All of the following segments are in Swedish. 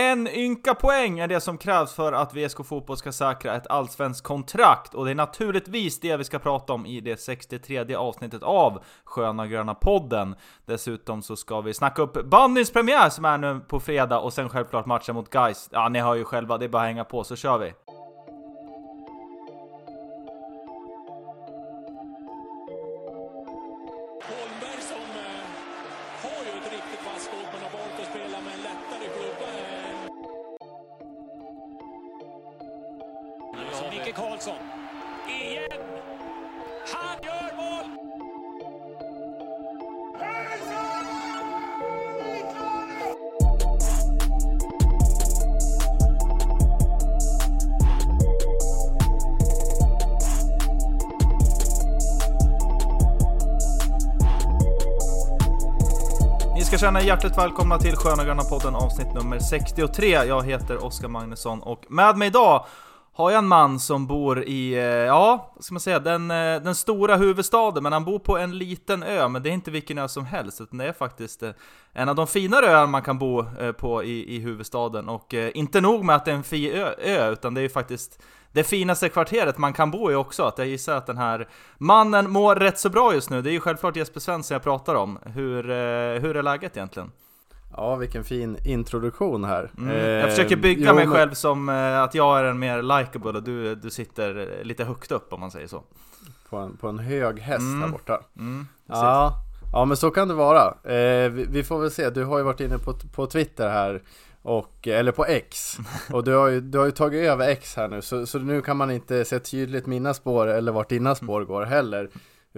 En ynka poäng är det som krävs för att VSK Fotboll ska säkra ett allsvenskt kontrakt och det är naturligtvis det vi ska prata om i det 63 avsnittet av Sköna Gröna Podden. Dessutom så ska vi snacka upp bandyns premiär som är nu på fredag och sen självklart matchen mot Geist. Ja, ni hör ju själva, det är bara att hänga på så kör vi! Hjärtligt välkomna till Sköna Gröna Podden avsnitt nummer 63. Jag heter Oskar Magnusson och med mig idag har jag en man som bor i, eh, ja, vad ska man säga, den, eh, den stora huvudstaden, men han bor på en liten ö, men det är inte vilken ö som helst, utan det är faktiskt eh, en av de finare öar man kan bo på i, i huvudstaden. Och inte nog med att det är en fin ö, ö, utan det är ju faktiskt det finaste kvarteret man kan bo i också. Att jag gissar att den här mannen mår rätt så bra just nu. Det är ju självklart Jesper Svensson jag pratar om. Hur, hur är läget egentligen? Ja, vilken fin introduktion här. Mm. Jag försöker bygga jo, mig men- själv som eh, att jag är en mer likeable och du, du sitter lite högt upp om man säger så. På en, på en hög häst Mm. här borta. Mm, Ja, ja, men så kan det vara. Eh, vi, vi får väl se, du har ju varit inne på, på Twitter här. Och, eller på X. Och du har ju, du har ju tagit över X här nu. Så, så nu kan man inte se tydligt mina spår eller vart dina spår går heller.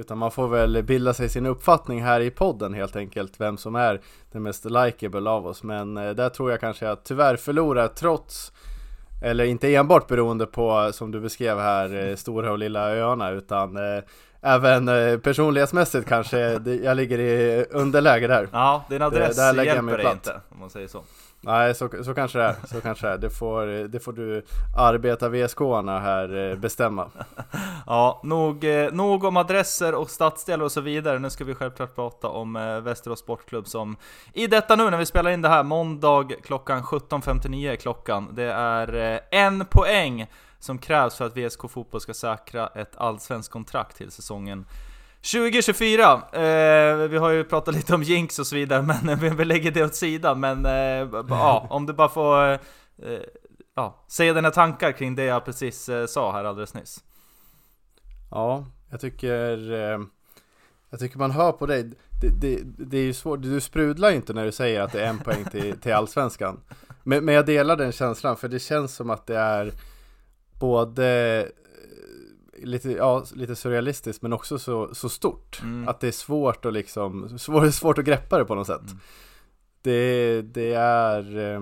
Utan man får väl bilda sig sin uppfattning här i podden helt enkelt. Vem som är den mest likeable av oss. Men eh, där tror jag kanske jag tyvärr förlorar trots eller inte enbart beroende på, som du beskrev här, eh, stora och lilla öarna utan eh, även personlighetsmässigt kanske det, jag ligger i underläge där. Ja, din adress där jag mig hjälper dig inte, om man säger så. Nej, så, så kanske det är. Så kanske det är. Det får, det får du arbeta VSK-arna här eh, bestämma. Ja, nog, eh, nog om adresser och stadsdelar och så vidare. Nu ska vi självklart prata om eh, Västerås Sportklubb som i detta nu när vi spelar in det här, måndag klockan 17.59 är klockan. Det är en poäng som krävs för att VSK Fotboll ska säkra ett allsvenskt kontrakt till säsongen 2024! Eh, vi har ju pratat lite om jinx och så vidare, men vi, lägger det åt sidan. Men eh, ja, om du bara får eh, ja, säga dina tankar kring det jag precis eh, sa här alldeles nyss. Ja, jag tycker eh, Jag tycker man hör på dig det, det, det är ju svårt, du sprudlar ju inte när du säger att det är en poäng till, till Allsvenskan men, men jag delar den känslan för det känns som att det är Både Lite, ja, lite surrealistiskt men också så, så stort Mm. Att det är svårt att liksom, svårt, svårt att greppa det på något sätt Mm. det, det är eh,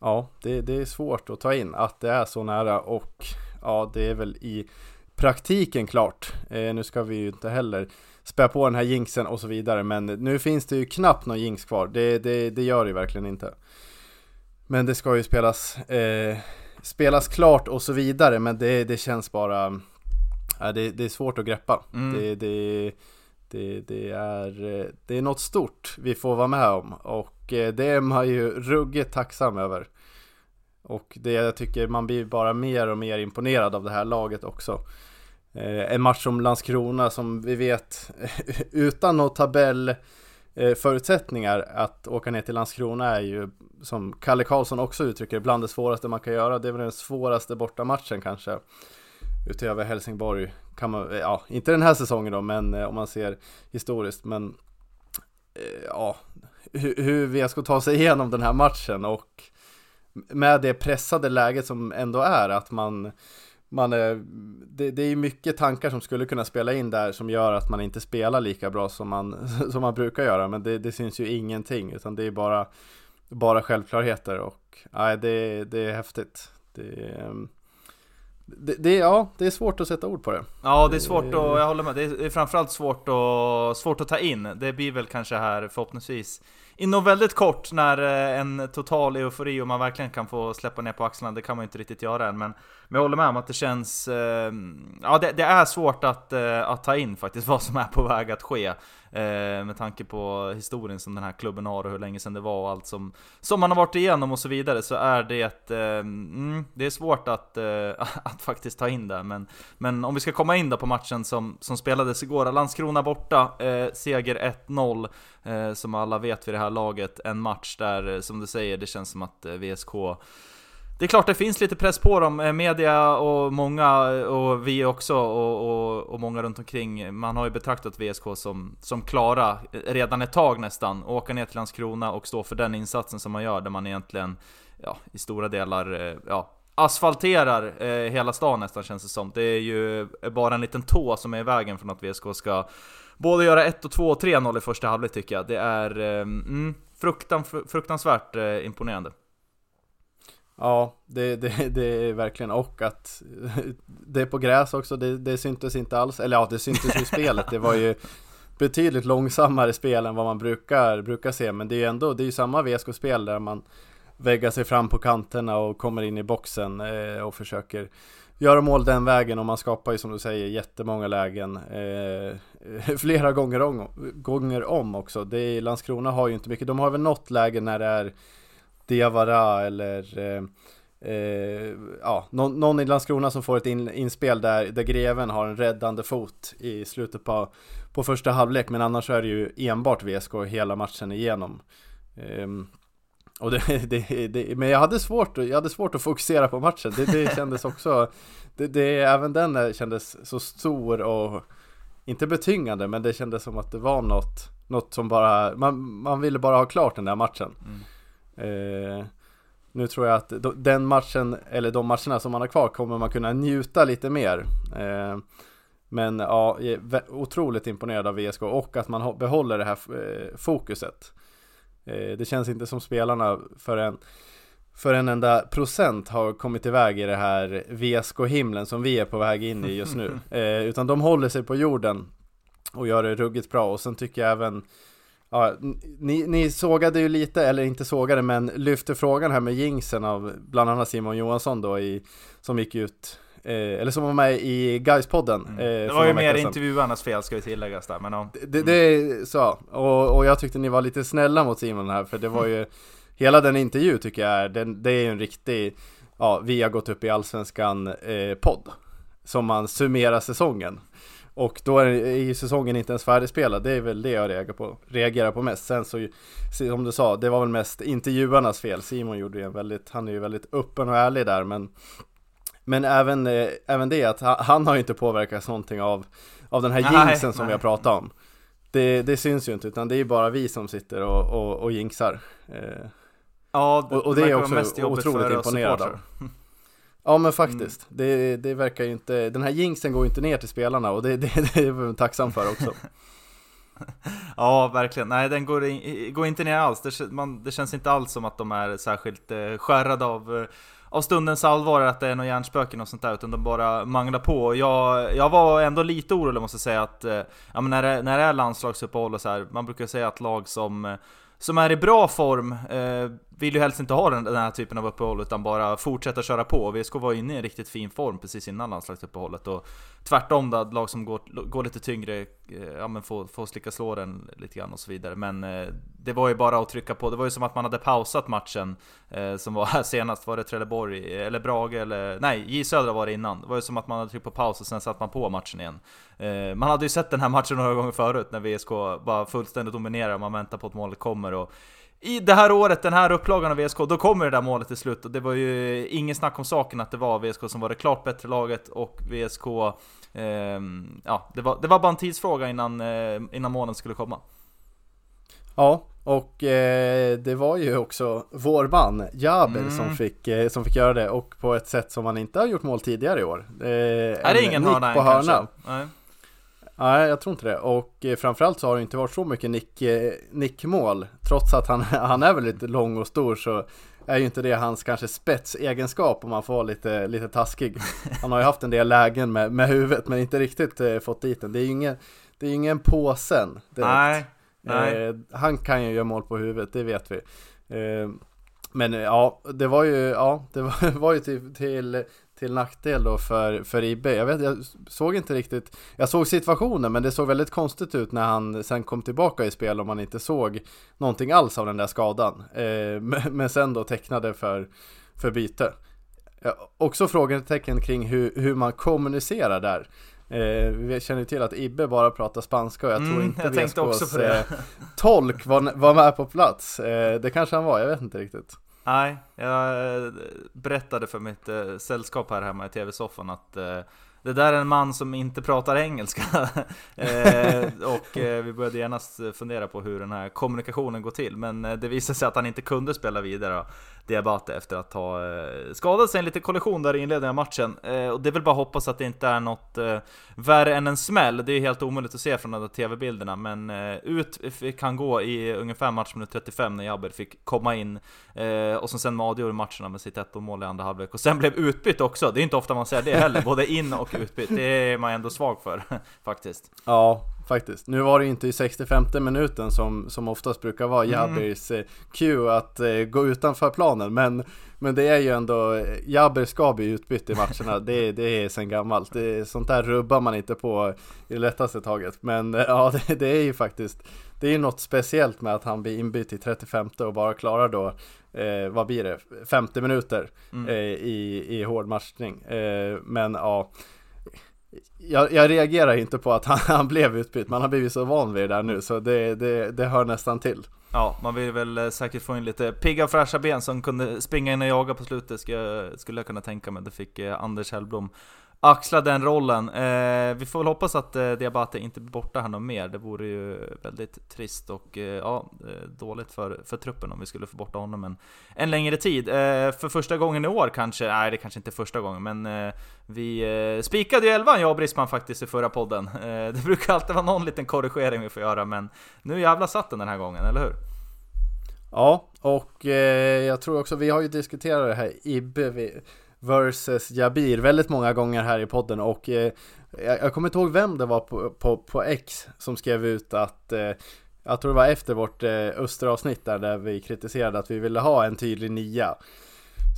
Ja, det, det är svårt att ta in att det är så nära och ja, det är väl i praktiken klart. Eh, nu ska vi ju inte heller spä på den här jinxen och så vidare, men nu finns det ju knappt någon jinx kvar. Det, det, det gör det ju verkligen inte. Men det ska ju spelas, eh, spelas klart och så vidare, men det, det känns bara, ja, det, det är svårt att greppa. Mm. Det, det, det, det, är, det är något stort vi får vara med om och eh, det är man ju ruggigt tacksam över. Och det jag tycker man blir bara mer och mer imponerad av det här laget också. Eh, en match som Landskrona som vi vet utan någon tabell Eh, förutsättningar att åka ner till Landskrona är ju som Kalle Karlsson också uttrycker bland det svåraste man kan göra. Det är väl den svåraste bortamatchen kanske utöver Helsingborg kan man, eh, ja inte den här säsongen då men eh, om man ser historiskt men ja hur, hur vi ska ta sig igenom den här matchen och med det pressade läget som ändå är att man man är, det, det är ju mycket tankar som skulle kunna spela in där som gör att man inte spelar lika bra som man, som man brukar göra men det, det syns ju ingenting utan det är bara bara självklarheter och nej, det, det är häftigt det, ehm, det, det, ja, det är svårt att sätta ord på det Ja, det är svårt att, jag håller med. Det är framförallt svårt att, svårt att ta in. Det blir väl kanske här förhoppningsvis inom väldigt kort när eh, en total eufori och man verkligen kan få släppa ner på axlarna. Det kan man ju inte riktigt göra än. Men, men jag håller med om att det känns... Eh, ja, det, det, är svårt att, eh, att ta in faktiskt vad som är på väg att ske. Eh, med tanke på historien som den här klubben har och hur länge sedan det var och allt som, som man har varit igenom och så vidare. Så är det... Eh, mm, det är svårt att, eh, att faktiskt ta in det. Men, men om vi ska komma in då på matchen som, som spelades igår. Landskrona borta, eh, seger 1-0. Eh, som alla vet vid det här laget, en match där, eh, som du säger, det känns som att eh, VSK det är klart det finns lite press på dem, eh, media och många, och vi också, och, och, och, många runt omkring. Man har ju betraktat VSK som, som klara eh, redan ett tag nästan. Åka ner till Landskrona och stå för den insatsen som man gör, där man egentligen, ja, i stora delar, eh, ja, asfalterar eh, hela stan nästan känns det som. Det är ju bara en liten tå som är i vägen från att VSK ska både göra 1 och 2 och 3-0 i första halvlek tycker jag. Det är eh, mm, fruktan, fruktansvärt eh, imponerande. Ja, det, det, det är verkligen och att det är på gräs också, det, det syntes inte alls. Eller ja, det syntes ju i spelet. Det var ju betydligt långsammare spel än vad man brukar, brukar se. Men det är ju ändå, det är ju samma VSK-spel där man väggar sig fram på kanterna och kommer in i boxen eh, och försöker göra mål den vägen och man skapar ju som du säger jättemånga lägen eh, flera gånger om, gånger om också. Det är, Landskrona har ju inte mycket, de har väl något läge när det är Diawara eller eh, eh, ja, någon, någon, i Landskrona som får ett in, inspel där, där greven har en räddande fot i slutet på, på första halvlek men annars är det ju enbart VSK hela matchen igenom. Eh, och det, det, det, men jag hade, svårt, jag hade svårt att fokusera på matchen. Det, det kändes också, det, det, även den kändes så stor och inte betyngande, men det kändes som att det var något, något som bara, man, man ville bara ha klart den där matchen. Mm. Eh, nu tror jag att den matchen, eller de matcherna som man har kvar, kommer man kunna njuta lite mer. Eh, men ja, otroligt imponerad av VSK och att man behåller det här eh, fokuset. Eh, det känns inte som spelarna för en, för en enda procent har kommit iväg i det här VSK-himlen som vi är på väg in i just nu. Eh, utan de håller sig på jorden och gör det ruggigt bra. Och sen tycker jag även Ja, ni, ni sågade ju lite, eller inte sågade, men lyfte frågan här med jinxen av bland annat Simon Johansson då i, som gick ut Eh, eller som var med i Gais-podden. Mm. Eh, det var ju mer intervjuarnas fel ska vi tilläggas där, men ja. Det, det är så, och, och jag tyckte ni var lite snälla mot Simon här, för det var ju Hela den intervju tycker jag är, den, det är ju en riktig Ja, vi har gått upp i Allsvenskan eh, podd Som man summerar säsongen och då är ju säsongen inte ens färdigspelad, det är väl det jag reagerar på, reagerar på mest. Sen så, som du sa, det var väl mest intervjuarnas fel. Simon gjorde ju en väldigt, han är ju väldigt öppen och ärlig där, men men även, eh, även det att han, han har ju inte påverkats någonting av, av den här jinxen som nej. vi har pratat om. Det, det syns ju inte, utan det är bara vi som sitter och, och, och jinxar. Eh, ja, det, och, och det är också mest otroligt imponerad av. Ja men faktiskt, mm. det, det verkar ju inte, den här jinxen går ju inte ner till spelarna och det, det, det är jag tacksam för också. ja, verkligen. Nej, den går, in, går inte ner alls. Det, man, det, känns inte alls som att de är särskilt eh, skärrade av eh, av stundens allvar att det är några hjärnspöken och sånt där, utan de bara manglar på. Jag, jag var ändå lite orolig måste jag säga att, eh, ja, men när, det, när det är landslagsuppehåll och så här, man brukar säga att lag som, eh, som är i bra form eh, vill ju helst inte ha den, den här typen av uppehåll utan bara fortsätta köra på. VSK var inne i en riktigt fin form precis innan landslagsuppehållet och tvärtom då, lag som går, går lite tyngre, eh, ja men får, får slicka slå den lite grann och så vidare. Men eh, det var ju bara att trycka på, det var ju som att man hade pausat matchen eh, som var här senast, var det Trelleborg, eller Brage eller, nej, J Södra var det innan. Det var ju som att man hade tryckt på paus och sen satte man på matchen igen. Eh, man hade ju sett den här matchen några gånger förut när VSK bara fullständigt dominerar och man väntar på att målet kommer och i det här året, den här upplagan av VSK, då kommer det där målet till slut. Och det var ju ingen snack om saken att det var VSK som var det klart bättre laget och VSK... Eh, ja, det var, det var bara en tidsfråga innan, eh, innan målen skulle komma. Ja, och eh, det var ju också vår man Jaber mm. som, fick, eh, som fick göra det och på ett sätt som han inte har gjort mål tidigare i år. Eh, är det ingen hörna på hörna. Nej. Nej, jag tror inte det. Och eh, framförallt så har det inte varit så mycket nick, eh, nickmål. Trots att han, han är väldigt lång och stor så är ju inte det hans kanske spetsegenskap om man får vara lite, lite taskig. Han har ju haft en del lägen med, med huvudet men inte riktigt eh, fått dit den. Det är ju ingen, det är ingen påsen direkt. Nej. Nej. Eh, han kan ju göra mål på huvudet, det vet vi. Eh, men eh, ja, det var ju, ja, det var, var ju till, till, till nackdel då för, för IB. Jag vet, jag såg inte riktigt, jag såg situationen men det såg väldigt konstigt ut när han sen kom tillbaka i spel och man inte såg någonting alls av den där skadan. Eh, men, men sen då tecknade för, för byte. Ja, också frågetecken kring hur, hur man kommunicerar där. Eh, vi känner ju till att Ibbe bara pratar spanska och jag tror Mm, inte jag tänkte också på det. eh, tolk var, var med på plats. Eh, det kanske han var, jag vet inte riktigt. Nej, jag eh, berättade för mitt eh, sällskap här hemma i tv-soffan att eh, det där är en man som inte pratar engelska. eh, och vi började genast fundera på hur den här kommunikationen går till. Men det visade sig att han inte kunde spela vidare, Diabate, efter att ha eh, skadat sig en liten kollision där i inledningen av matchen. Eh, och det är väl bara att hoppas att det inte är något eh, värre än en smäll. Det är helt omöjligt att se från de där tv-bilderna. Men ut fick han gå i ungefär matchminut 35 när Jabber fick komma in. Och som sen avgjorde matcherna med sitt 1 mål i andra halvlek. Och sen blev utbytt också. Det är inte ofta man säger det heller. Både in och utbytt. Det är man ändå svag för faktiskt. Ja, faktiskt. Nu var det inte i 65 minuten som, som oftast brukar vara Jabbers eh, cue att eh, gå utanför planen. Men, men det är ju ändå, eh, Jabber ska bli utbytt i matcherna. det, det är sen gammalt. Det, sånt där rubbar man inte på i det lättaste taget. Men eh, ja, det, det är ju faktiskt, det är ju något speciellt med att han blir inbytt i 35 och bara klarar då, eh, vad blir det, 50 minuter eh, i, i hård matchning. Eh, men ja, jag, jag reagerar inte på att han, han blev utbytt, man har blivit så van vid det där nu så det, det, det hör nästan till. Ja, man vill väl eh, säkert få in lite pigga och fräscha ben som kunde springa in och jaga på slutet, skulle jag kunna tänka mig. Det fick eh, Anders Hellblom axla den rollen. Eh, vi får väl hoppas att eh, Diabate inte blir borta här något mer. Det vore ju väldigt trist och eh, ja, eh, dåligt för, för truppen om vi skulle få borta honom en, en längre tid. Eh, för första gången i år kanske, nej det kanske inte är första gången, men eh, vi eh, spikade ju elvan jag och Brisman faktiskt i förra podden. Eh, det brukar alltid vara någon liten korrigering vi får göra, men nu jävla satt den den här gången, eller hur? Ja, och eh, jag tror också, vi har ju diskuterat det här Ibbe vi- versus Jabir väldigt många gånger här i podden och eh, jag, kommer inte ihåg vem det var på, på, på X som skrev ut att eh, jag tror det var efter vårt eh, Österavsnitt där, där vi kritiserade att vi ville ha en tydlig nia.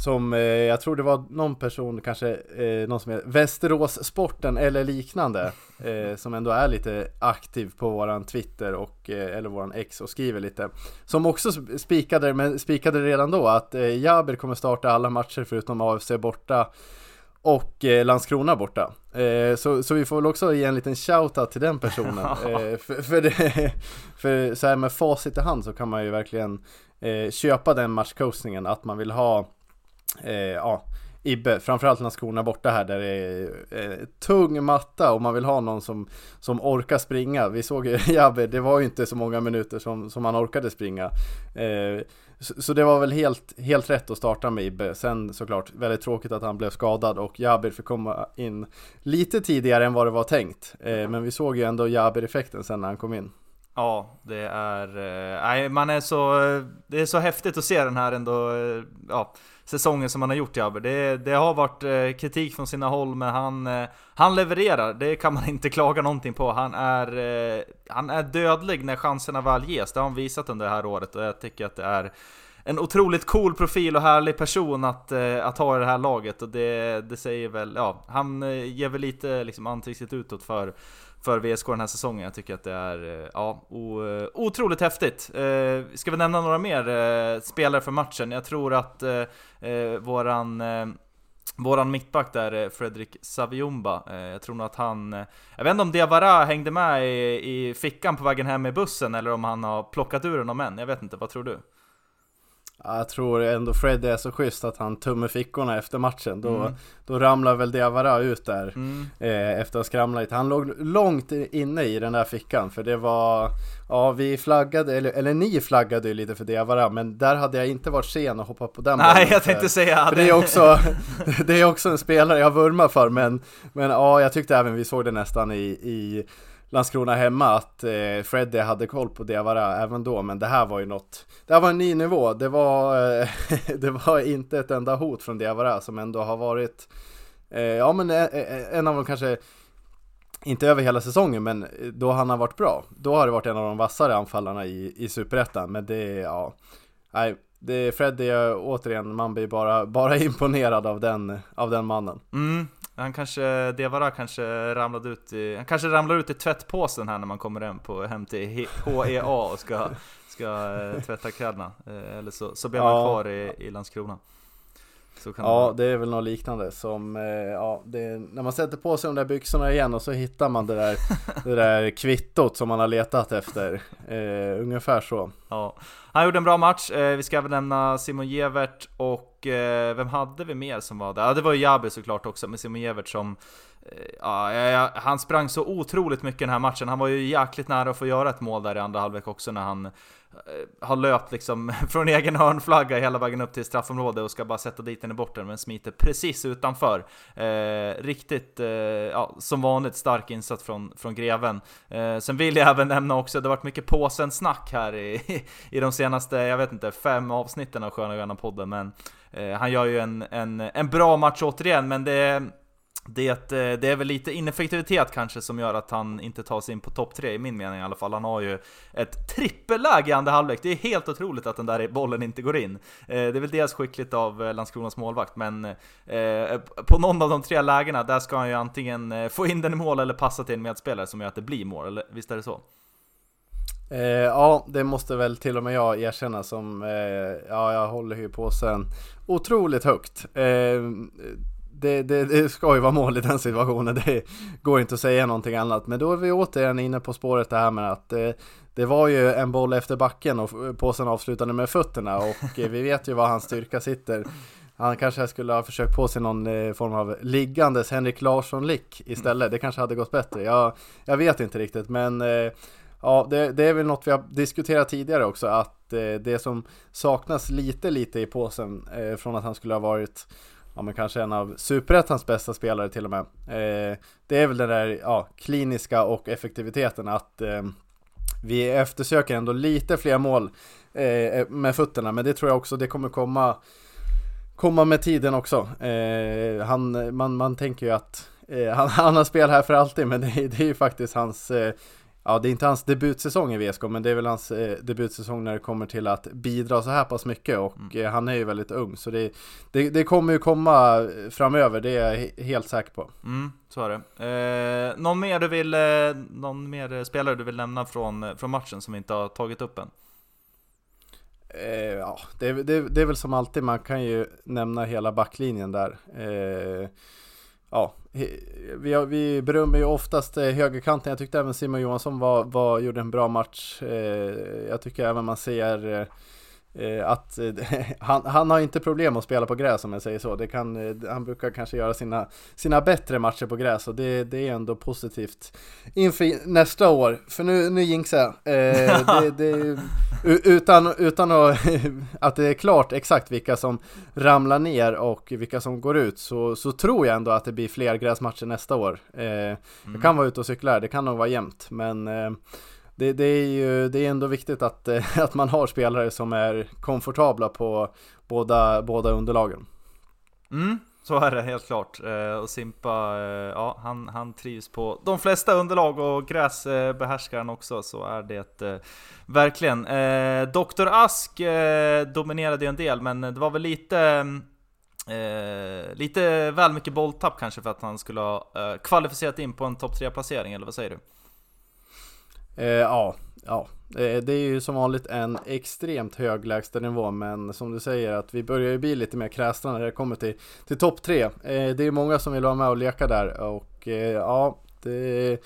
Som, eh, jag tror det var någon person, kanske eh, någon som heter Västerås Sporten eller liknande eh, Som ändå är lite aktiv på våran Twitter och, eh, eller våran X och skriver lite Som också sp- spikade, men spikade redan då att eh, Jaber kommer starta alla matcher förutom AFC borta och eh, Landskrona borta. Eh, så, så vi får väl också ge en liten shoutout till den personen. för, för, det, för så här med facit i hand så kan man ju verkligen köpa den matchcoachningen att man vill ha eh, ja, Ibbe, framförallt Landskrona borta här där det är eh, tung matta och man vill ha någon som, som orkar springa. Vi såg ju Jabbe, det var ju inte så många minuter som, som han orkade springa. Eh, så, så det var väl helt, helt rätt att starta med Ibbe. Sen såklart väldigt tråkigt att han blev skadad och Jabir fick komma in lite tidigare än vad det var tänkt. Eh, men vi såg ju ändå Jabir-effekten sen när han kom in. Ja, det är... Eh, nej, man är så... Det är så häftigt att se den här ändå... Eh, ja, säsongen som han har gjort Jabber. Det, det har varit eh, kritik från sina håll, men han, eh, han levererar. Det kan man inte klaga någonting på. Han är, eh, han är dödlig när chanserna väl ges. Det har han visat under det här året och jag tycker att det är en otroligt cool profil och härlig person att, att ha i det här laget och det, det säger väl, ja, han ger väl lite liksom ansiktet utåt för, för VSK den här säsongen. Jag tycker att det är, eh, ja, eh, otroligt häftigt. Eh, ska vi nämna några mer spelare för matchen? Jag tror att våran Våran mittback där, Fredrik Saviumba, jag tror nog att han... Jag vet inte om Diawara hängde med i, i fickan på vägen hem med bussen eller om han har plockat ur honom än, jag vet inte, vad tror du? Ja, Jag tror ändå Fred är så schysst att han tummar fickorna efter matchen. Då, då ramlar väl Diawara ut där eh, efter att ha skramlat lite. Han låg långt inne i den där fickan för det var Ja vi flaggade, eller, eller ni flaggade ju lite för Diawara men där hade jag inte varit sen och hoppat på den Nej, jag för- tänkte säga För det är också Det är också en spelare jag vurmar för men Men ja jag tyckte även vi såg det nästan i, i Landskrona hemma att eh, Freddy hade koll på Diawara även då men det här var ju något Det här var en ny nivå, det var eh, Det var inte ett enda hot från Diawara som ändå har varit eh, Ja men eh, eh, en av de kanske inte över hela säsongen, men då han har varit bra. Då har det varit en av de vassare anfallarna i, i Superettan. Men det, ja, nej, det, Fred återigen, man blir bara, bara imponerad av den, av den mannen. Mm, han kanske, Devara kanske ramlade ut i, han kanske ramlar ut i tvättpåsen här när man kommer hem, på, hem till HEA och ska, ska eh, tvätta kläderna. Eh, eller så, så blir man Ja. kvar i, i Landskrona. Ja, det är väl något liknande som, eh, ja, det, när man sätter på sig de där byxorna igen och så hittar man det där, det där kvittot som man har letat efter. Eh, ungefär så. Ja. Han gjorde en bra match, eh, vi ska även nämna Simon Gevert och eh, vem hade vi mer som var där? Ja det var ju Jabi såklart också, men Simon Gevert som Ja, ja, ja, han sprang så otroligt mycket den här matchen. Han var ju jäkligt nära att få göra ett mål där i andra halvlek också när han eh, har löpt liksom från egen hörnflagga hela vägen upp till straffområdet och ska bara sätta dit den i borten men smiter precis utanför. Eh, riktigt, eh, ja, som vanligt stark insats från, från Greven. Eh, sen vill jag även nämna också, det har varit mycket påsen-snack här i, i de senaste, jag vet inte, fem avsnitten av Sköna Gröna podden men eh, han gör ju en, en, en bra match återigen men det det, eh, det är väl lite ineffektivitet kanske som gör att han inte tar sig in på topp 3 i min mening i alla fall. Han har ju ett trippelläge i andra halvlek. Det är helt otroligt att den där bollen inte går in. Eh, det är väl dels skickligt av eh, Landskronas målvakt, men på någon av de tre lägena där ska han ju antingen få in den i mål eller passa till en medspelare som gör att det blir mål. Eller visst är det så? Eh, ja, det måste väl till och med jag erkänna som, eh, ja, jag håller ju på sen otroligt högt. Eh, det, det, det ska ju vara mål i den situationen, det går inte att säga någonting annat. Men då är vi återigen inne på spåret det här med att eh, det var ju en boll efter backen och påsen avslutade med fötterna och eh, vi vet ju var hans styrka sitter. Han kanske skulle ha försökt på sig någon eh, form av liggandes Henrik Larsson-lick istället. Det kanske hade gått bättre. Jag, jag vet inte riktigt, men eh, Ja, det, det är väl något vi har diskuterat tidigare också att eh, det som saknas lite lite i påsen eh, från att han skulle ha varit ja men kanske en av superettans bästa spelare till och med. Eh, det är väl den där ja, kliniska och effektiviteten att eh, vi eftersöker ändå lite fler mål eh, med fötterna men det tror jag också det kommer komma komma med tiden också. Eh, han, man, man tänker ju att eh, han, han har spel här för alltid men det, är- det är ju faktiskt hans eh, Ja, det är inte hans debutsäsong i VSK, men det är väl hans eh, debutsäsong när det kommer till att bidra så här pass mycket och eh, han är ju väldigt ung, så det, det, det kommer ju komma eh, framöver, det är jag he- helt säker på. Mm, så är det. Eh, någon mer du vill, eh, någon mer spelare du vill nämna från, eh, från matchen som vi inte har tagit upp än? Ja, det, det, det är väl som alltid, man kan ju nämna hela backlinjen där. Ja, vi, vi berömmer ju oftast eh, högerkanten. Jag tyckte även Simon Johansson var, var, gjorde en bra match. Eh, jag tycker även man ser eh, att eh, han, han har inte problem att spela på gräs om jag säger så. Det kan, eh, han brukar kanske göra sina, sina bättre matcher på gräs och det, det är ändå positivt inför nästa år. För nu, nu jinxar jag. Eh, det, det, utan utan att, att det är klart exakt vilka som ramlar ner och vilka som går ut så, så tror jag ändå att det blir fler gräsmatcher nästa år. Eh, Jag kan vara ute och cykla här, det kan nog vara jämnt men eh, det, det är ju det är ändå viktigt att, eh, att man har spelare som är komfortabla på båda, båda underlagen. Mm, så är det helt klart. Eh, och Simpa, eh, ja, han, han trivs på de flesta underlag och gräs behärskar han också, så är det verkligen. Dr. Ask dominerade ju en del, men det var väl lite Eh, lite väl mycket bolltapp kanske för att han skulle ha eh, kvalificerat in på en topp 3 placering, eller vad säger du? Eh, ja, ja. Eh, det är ju som vanligt en extremt hög lägstanivå men som du säger att vi börjar ju bli lite mer kräsna när det kommer till, till topp tre. Eh, det är många som vill vara med och leka där och eh, ja, det,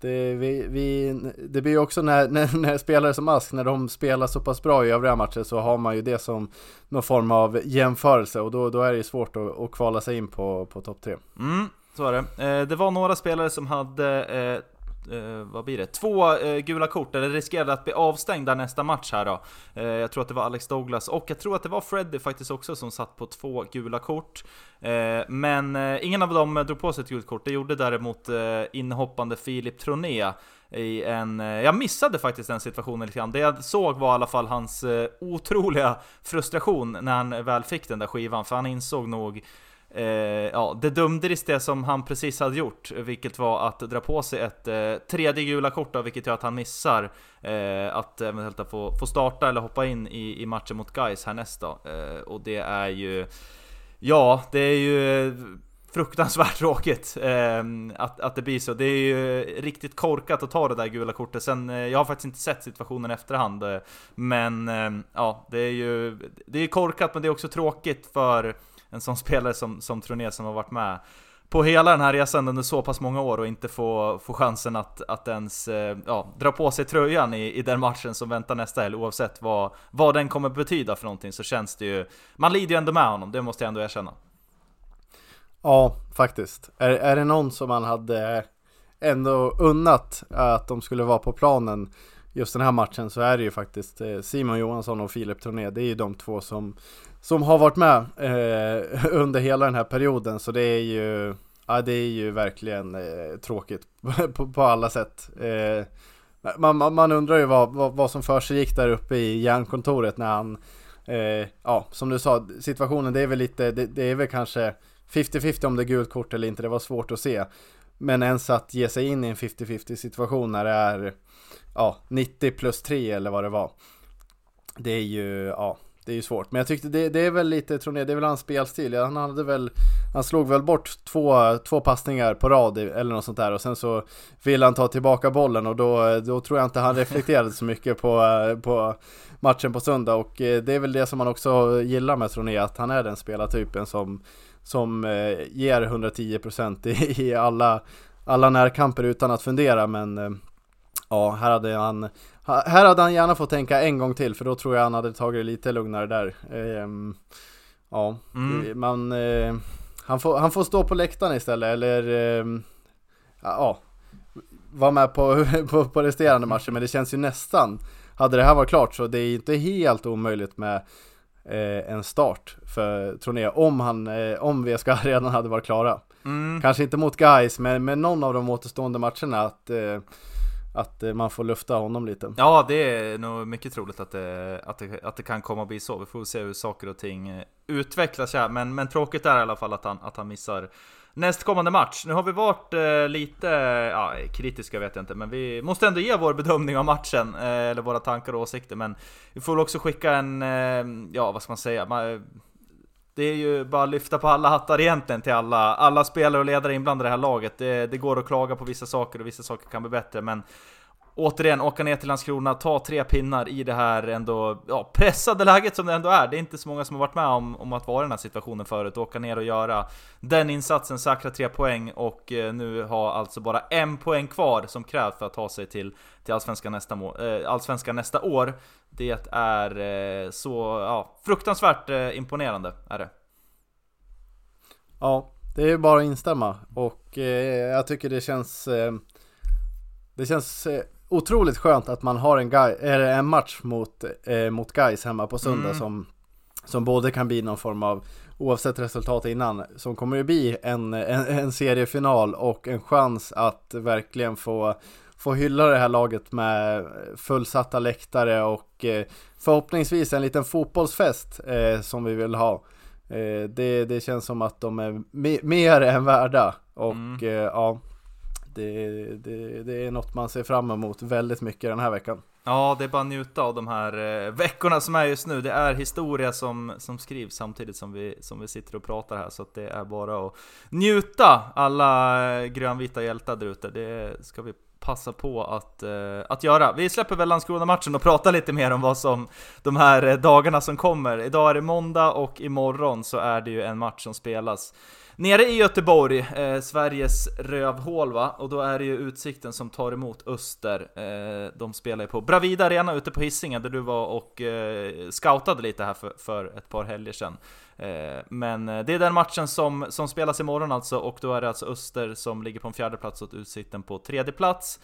det, vi, vi, det blir ju också när, när, när spelare som Ask, när de spelar så pass bra i övriga matcher så har man ju det som någon form av jämförelse och då, då är det ju svårt att, att kvala sig in på, på topp tre. Mm, så är det. Det var några spelare som hade, eh, vad blir det? Två eh, gula kort, eller riskerade att bli avstängda nästa match här då. Eh, jag tror att det var Alex Douglas, och jag tror att det var Freddy faktiskt också som satt på två gula kort. Eh, men eh, ingen av dem drog på sig ett gult kort, det gjorde däremot eh, inhoppande Filip Troné. I en, eh, jag missade faktiskt den situationen lite grann. Det jag såg var i alla fall hans eh, otroliga frustration när han väl fick den där skivan, för han insåg nog eh, ja, det dumdristiga som han precis hade gjort, vilket var att dra på sig ett eh, tredje gula kort då, vilket gör att han missar eh, att eventuellt få, få starta eller hoppa in i, i matchen mot Gais härnäst då. Eh, och det är ju, ja, det är ju fruktansvärt tråkigt eh, att, att det blir så. Det är ju riktigt korkat att ta det där gula kortet. Sen, eh, jag har faktiskt inte sett situationen efterhand. Eh, men eh, ja, det är ju det är korkat men det är också tråkigt för en sån spelare som, som Troné som har varit med på hela den här resan under så pass många år och inte få, få chansen att, att ens eh, ja, dra på sig tröjan i, i den matchen som väntar nästa helg oavsett vad, vad den kommer betyda för någonting så känns det ju Man lider ju ändå med honom, det måste jag ändå erkänna Ja, faktiskt. Är, är det någon som man hade ändå unnat att de skulle vara på planen just den här matchen så är det ju faktiskt eh, Simon Johansson och Filip Torné. Det är ju de två som, som har varit med eh, under hela den här perioden. Så det är ju, ja, det är ju verkligen eh, tråkigt på, på, alla sätt. Eh, man, man, man, undrar ju vad, vad, vad som för sig gick där uppe i järnkontoret när han, eh, ja som du sa, situationen det är väl lite, det, det är väl kanske 50-50 om det är gult kort eller inte, det var svårt att se. Men ens att ge sig in i en 50-50 situation när det är ja, 90 plus 3 eller vad det var. Det är ju, ja, det är ju svårt. Men jag tyckte det, det är väl lite, tror ni, det är väl hans spelstil. Han hade väl, han slog väl bort två, två passningar på rad eller något sånt där och sen så ville han ta tillbaka bollen och då, då tror jag inte han reflekterade så mycket på, eh, på matchen på söndag och eh, det är väl det som man också gillar med Troné, att han är den spelartypen som som eh, ger 110% i, i alla, alla närkamper utan att fundera men ja, här hade han här hade han gärna fått tänka en gång till för då tror jag han hade tagit det lite lugnare där. Eh, ja, mm. man, eh, han, får, han får stå på läktaren istället eller ehm, ja, vara med på, på, på resterande matcher men det känns ju nästan hade det här varit klart så det är inte helt omöjligt med eh, en start för Troné om, han, eh, om VSK redan hade varit klara. Mm. Kanske inte mot Guys men med någon av de återstående matcherna att eh, att eh, man får lufta honom lite. Ja, det är nog mycket troligt att det, att det, att det kan komma att bli så. Vi får se hur saker och ting eh, utvecklas här. Men, men tråkigt är i alla fall att han, att han missar nästkommande match. Nu har vi varit eh, lite, ja, kritiska vet jag inte, men vi måste ändå ge vår bedömning av matchen, eh, eller våra tankar och åsikter. Men vi får väl också skicka en, eh, ja vad ska man säga? Man, det är ju bara att lyfta på alla hattar egentligen till alla, alla spelare och ledare inblandade i det här laget. Det, det går att klaga på vissa saker och vissa saker kan bli bättre, men återigen åka ner till Landskrona, ta tre pinnar i det här ändå ja, pressade läget som det ändå är. Det är inte så många som har varit med om, om att vara i den här situationen förut. Åka ner och göra den insatsen, säkra tre poäng och eh, nu ha alltså bara en poäng kvar som krävs för att ta sig till, till Allsvenskan, nästa eh, Allsvenskan nästa år. Det är eh, så ja, fruktansvärt eh, imponerande, är det. Ja, det är bara att instämma och eh, jag tycker det känns eh, det känns eh, otroligt skönt att man har en, guy, en match mot, eh, mot guys hemma på söndag mm. som, som både kan bli någon form av, oavsett resultat innan, som kommer ju bli en, en, en seriefinal och en chans att verkligen få få hylla det här laget med fullsatta läktare och eh, förhoppningsvis en liten fotbollsfest eh, som vi vill ha. Eh, det, det känns som att de är me mer än värda och mm. Eh, ja, det, det, det, är något man ser fram emot väldigt mycket den här veckan. Ja, det är bara att njuta av de här eh, veckorna som är just nu. Det är historia som, som skrivs samtidigt som vi, som vi sitter och pratar här, så att det är bara att njuta alla eh, grönvita hjältar där ute. Det ska vi passa på att, uh, att göra. Vi släpper väl Landskrona-matchen och pratar lite mer om vad som de här dagarna som kommer. Idag är det måndag och imorgon så är det ju en match som spelas Nere i Göteborg, eh, Sveriges rövhål va? Och då är det ju Utsikten som tar emot Öster. Eh, de spelar ju på Bravida Arena ute på Hisingen där du var och eh, scoutade lite här för, för ett par helger sedan. Eh, men eh, det är den matchen som, som spelas imorgon alltså, och då är det alltså Öster som ligger på en fjärde plats och Utsikten på tredje plats.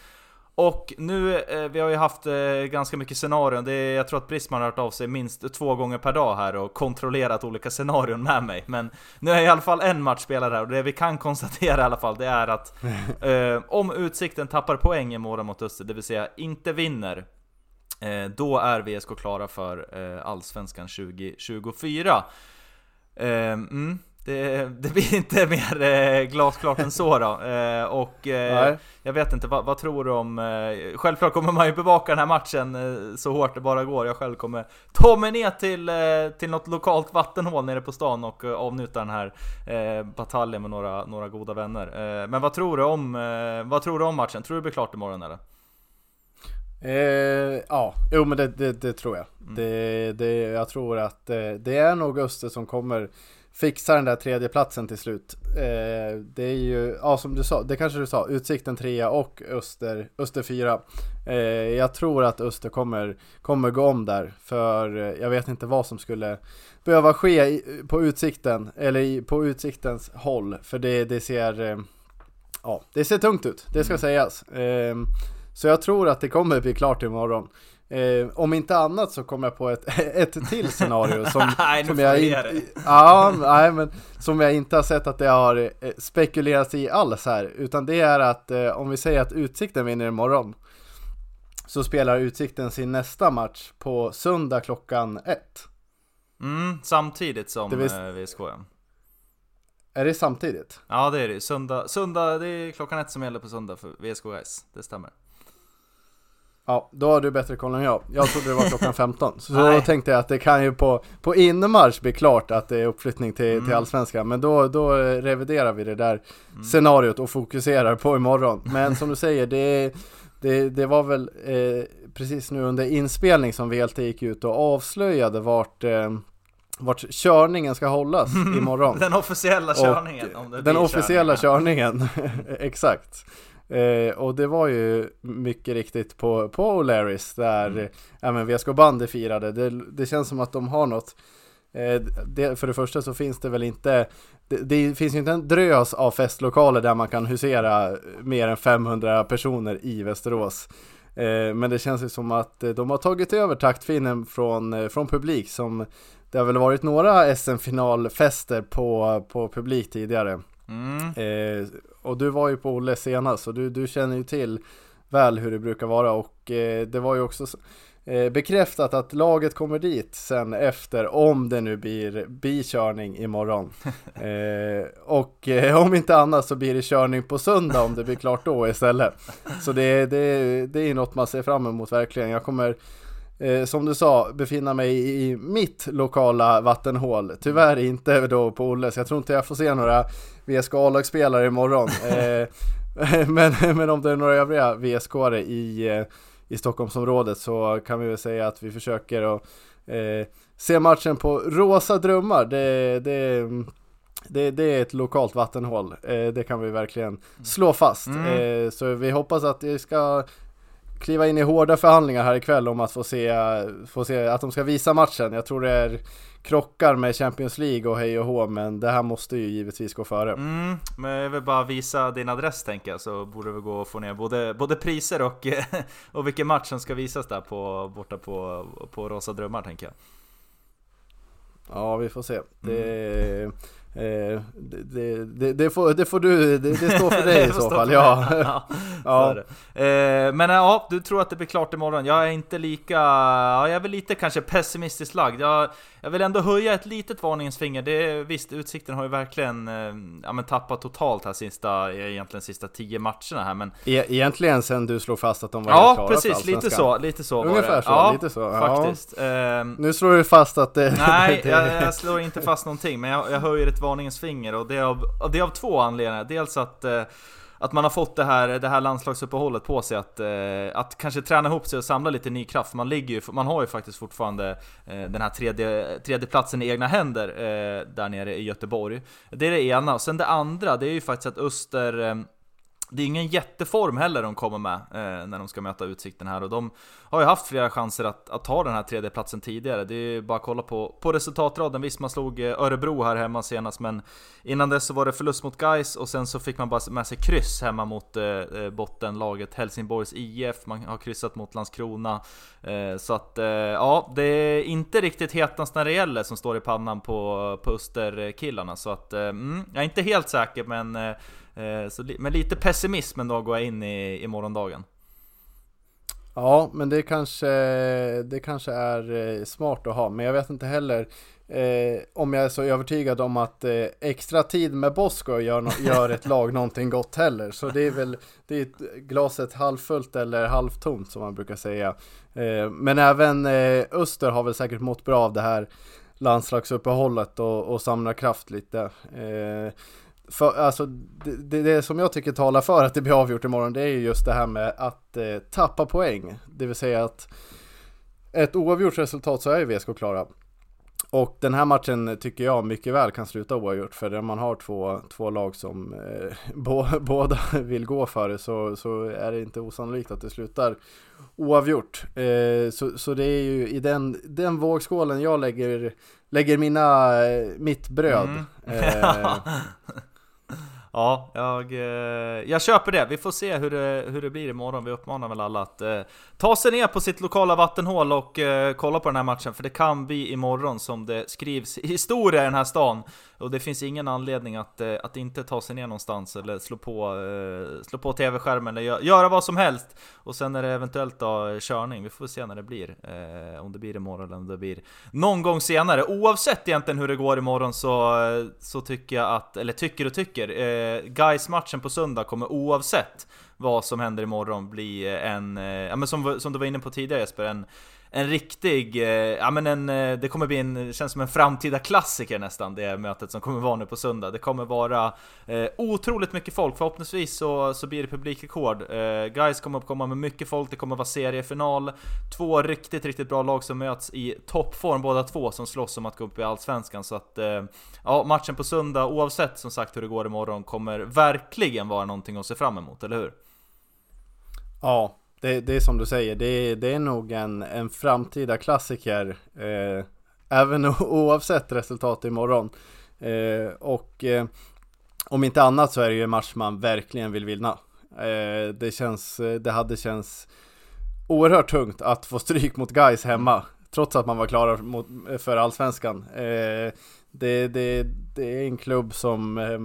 Och nu, eh, vi har ju haft eh, ganska mycket scenarion, det är, jag tror att Brisman har hört av sig minst två gånger per dag här och kontrollerat olika scenarion med mig. Men nu är i alla fall en match spelad här och det vi kan konstatera i alla fall det är att eh, om Utsikten tappar poäng imorgon mot Öster, det vill säga inte vinner, eh, då är VSK klara för eh, Allsvenskan 2024. Mm, det, det blir inte mer eh, glasklart än så då. Eh, och eh, jag vet inte, vad, vad, tror du om... Självklart kommer man ju bevaka den här matchen så hårt det bara går. Jag själv kommer ta mig ner till, till något lokalt vattenhål nere på stan och avnjuta den här bataljen med några, några goda vänner. men vad tror, du om, vad tror du om matchen? Tror du det blir klart imorgon eller? Eh, ja, jo men det, det, det tror jag. Mm. Det, det, jag tror att det är nog Öster som kommer fixa den där tredje platsen till slut. Eh, det är ju, ja som du sa, det kanske du sa, Utsikten trea och Öster, Öster fyra. Eh, jag tror att Öster kommer, kommer gå om där, för eh, jag vet inte vad som skulle behöva ske i, på Utsikten, eller i, på Utsiktens håll, för det, det ser, eh, ja, det ser tungt ut, det ska mm. sägas. Eh, så jag tror att det kommer bli klart imorgon. Eh, om inte annat så kommer jag på ett, ett till scenario som, nej, som jag inte, ja, nej, men som jag inte har sett att det har eh, spekulerats i alls här. Utan det är att eh, om vi säger att Utsikten vinner imorgon så spelar Utsikten sin nästa match på söndag klockan ett. Mm, samtidigt som det visst... VSK ja. Är det samtidigt? Ja det är det, söndag, söndag det är klockan ett som gäller på söndag för VSK guys. Det stämmer. Ja, då har du bättre koll än jag. Jag trodde det var klockan 15. Så då tänkte jag att det kan ju på, på inmarsch bli klart att det är uppflyttning till, mm. till Allsvenskan. Men då, då reviderar vi det där mm. scenariot och fokuserar på imorgon. Men som du säger, det, det, det var väl eh, precis nu under inspelning som VLT gick ut och avslöjade vart eh, vart körningen ska hållas imorgon. Den officiella körningen. den officiella körningen, exakt. Eh, och det var ju mycket riktigt på, på O'Larrys där mm. även VSK Bandy firade. Det, det känns som att de har något eh, det, för det första så finns det väl inte det, det, finns ju inte en drös av festlokaler där man kan husera mer än 500 personer i Västerås. Eh, men det känns ju som att de har tagit över taktfinnen från, eh, från publik som det har väl varit några SM-finalfester på, på publik tidigare. Mm. Eh, och du var ju på Olle senast, så du, du känner ju till väl hur det brukar vara och eh, det var ju också eh, bekräftat att laget kommer dit sen efter om det nu blir bikörning imorgon. eh, och eh, om inte annat så blir det körning på söndag om det blir klart då istället. Så det, det, det är något man ser fram emot verkligen. Jag kommer eh, som du sa, befinna mig i mitt lokala vattenhål. Tyvärr inte då på Olles. Jag tror inte jag får se några VSK A-lagsspelare imorgon. eh, men, men om det är några övriga vsk i, eh, i Stockholmsområdet så kan vi väl säga att vi försöker att eh, se matchen på Rosa Drömmar. Det, det, det, det är ett lokalt vattenhål, eh, det kan vi verkligen slå fast. Mm. Eh, så vi hoppas att det ska kliva in i hårda förhandlingar här ikväll om att få se, få se att de ska visa matchen. Jag tror det är krockar med Champions League och hej och hå, men det här måste ju givetvis gå före. Mm, men jag vill bara visa din adress tänker jag, så borde det gå att få ner både, både priser och, och vilken match som ska visas där på, borta på, på Rosa Drömmar tänker jag. Ja, vi får se. Det, mm. Eh, det, det, det, får, det får du, det, det står för dig i så fall. Ja. ja, ja. Eh, men ja, du tror att det blir klart imorgon. Jag är inte lika, ja, jag är väl lite kanske pessimistiskt lagd. Jag, jag vill ändå höja ett litet varningens finger. Det, visst, Utsikten har ju verkligen eh, ja, men tappat totalt här sista, egentligen sista tio matcherna här. Men... E egentligen sen du slog fast att de var ja, klara precis, lite så, lite så Ungefär var det. så, ja, lite så. Faktiskt. Ja. nu slår du fast att det... Nej, jag, jag, slår inte fast någonting, men jag, jag höjer ett varningens finger och det är av, det är av två anledningar. Dels att eh, att man har fått det här, det här landslagsuppehållet på sig att, eh, att kanske träna ihop sig och samla lite ny kraft. Man, ligger ju, man har ju faktiskt fortfarande eh, den här tredje, tredje platsen i egna händer eh, där nere i Göteborg. Det är det ena. Och sen det andra, det är ju faktiskt att Öster eh, det är ingen jätteform heller de kommer med eh, när de ska möta Utsikten här och de har ju haft flera chanser att, att ta den här tredje platsen tidigare. Det är ju bara att kolla på, på resultatraden. Visst, man slog eh, Örebro här hemma senast, men innan dess så var det förlust mot Geis och sen så fick man bara med sig kryss hemma mot eh, eh bottenlaget Helsingborgs IF. Man har kryssat mot Landskrona. Eh, så att eh, ja, det är inte riktigt hetast när det gäller som står i pannan på, på Österkillarna. Så att eh, mm, jag är inte helt säker, men Eh, så, med lite pessimism ändå går jag in i, i morgondagen. Ja, men det kanske, det kanske är eh, smart att ha. Men jag vet inte heller eh, om jag är så övertygad om att eh, extra tid med Bosko gör, no- gör ett lag någonting gott heller. Så det är väl det är glaset halvfullt eller halvtomt som man brukar säga. Eh, men även eh, Öster har väl säkert mått bra av det här landslagsuppehållet och, och samla kraft lite. För, alltså, det, det, det som jag tycker talar för att det blir avgjort imorgon det är ju just det här med att eh, tappa poäng. Det vill säga att ett oavgjort resultat så är ju VSK klara. Och den här matchen tycker jag mycket väl kan sluta oavgjort för när man har två, två lag som eh, bo, båda vill gå för det så, så är det inte osannolikt att det slutar oavgjort. Eh, så, så det är ju i den, den vågskålen jag lägger, lägger mina, eh, mitt bröd. Mm. Eh, Ja, jag, eh, jag köper det. Vi får se hur det, hur det blir imorgon. Vi uppmanar väl alla att eh, ta sig ner på sitt lokala vattenhål och eh, kolla på den här matchen. För det kan bli imorgon som det skrivs historia i den här stan. Och det finns ingen anledning att, eh, att inte ta sig ner någonstans eller slå på, eh, slå på TV-skärmen eller gö göra vad som helst. Och sen är det eventuellt då körning. Vi får se när det blir. Eh, om det blir imorgon eller om det blir någon gång senare. Oavsett egentligen hur det går imorgon så, så tycker jag att, eller tycker och tycker, eh, eh, guys matchen på söndag kommer oavsett vad som händer imorgon bli en, eh, ja men som, som du var inne på tidigare Jesper, en, en riktig, eh, ja men en, eh, det kommer bli en, känns som en framtida klassiker nästan, det mötet som kommer vara nu på söndag. Det kommer vara eh, otroligt mycket folk, förhoppningsvis så, så blir det publikrekord. Eh, guys kommer att komma med mycket folk, det kommer vara seriefinal. Två riktigt, riktigt bra lag som möts i toppform båda två, som slåss om att gå upp i Allsvenskan. Så att, eh, ja, matchen på söndag, oavsett som sagt hur det går imorgon, kommer verkligen vara någonting att se fram emot, eller hur? Ja, det, det är som du säger, det, det är nog en, en framtida klassiker eh, Även oavsett resultat imorgon. Eh, Och eh, om inte annat så är det ju en match man verkligen vill vinna. Eh, Det känns, det hade känts oerhört tungt att få stryk mot guys hemma Trots att man var klara mot, för allsvenskan. Eh, det, det, det är en klubb som eh,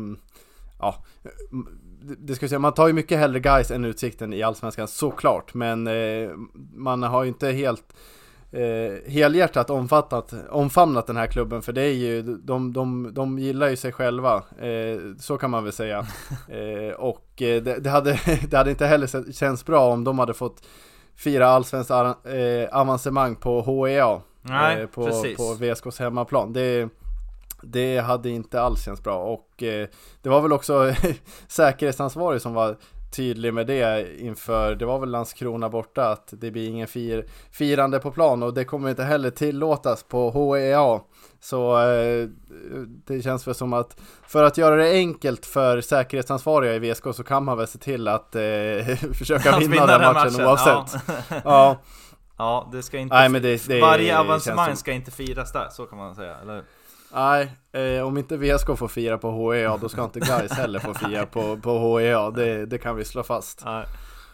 Ja det ska säga, man tar ju mycket hellre guys än Utsikten i Allsvenskan såklart, men eh, man har ju inte helt eh, helhjärtat omfattat, omfamnat den här klubben för det är ju, de, de, de gillar ju sig själva, eh, så kan man väl säga. Eh, och eh, det, det, hade, det hade inte heller känts bra om de hade fått fira allsvenskt eh, avancemang på HEA. Nej, på, precis. på VSKs hemmaplan. Det, det hade inte alls känts bra och eh, det var väl också säkerhetsansvarig som var tydlig med det inför, det var väl Landskrona borta att det blir ingen fir, firande på plan och det kommer inte heller tillåtas på HEA. Så eh, det känns väl som att för att göra det enkelt för säkerhetsansvariga i VSK så kan man väl se till att eh, försöka Att vinna, vinna den den matchen, matchen, oavsett. ja. Ja. Ja, det ska inte... Nej, det- det varje avancemang som- ska inte firas där, så kan man säga, eller hur? Nej, eh, om inte VSK får fira på HEA då ska inte guys heller få fira på, på HEA, det, det kan vi slå fast. Nej,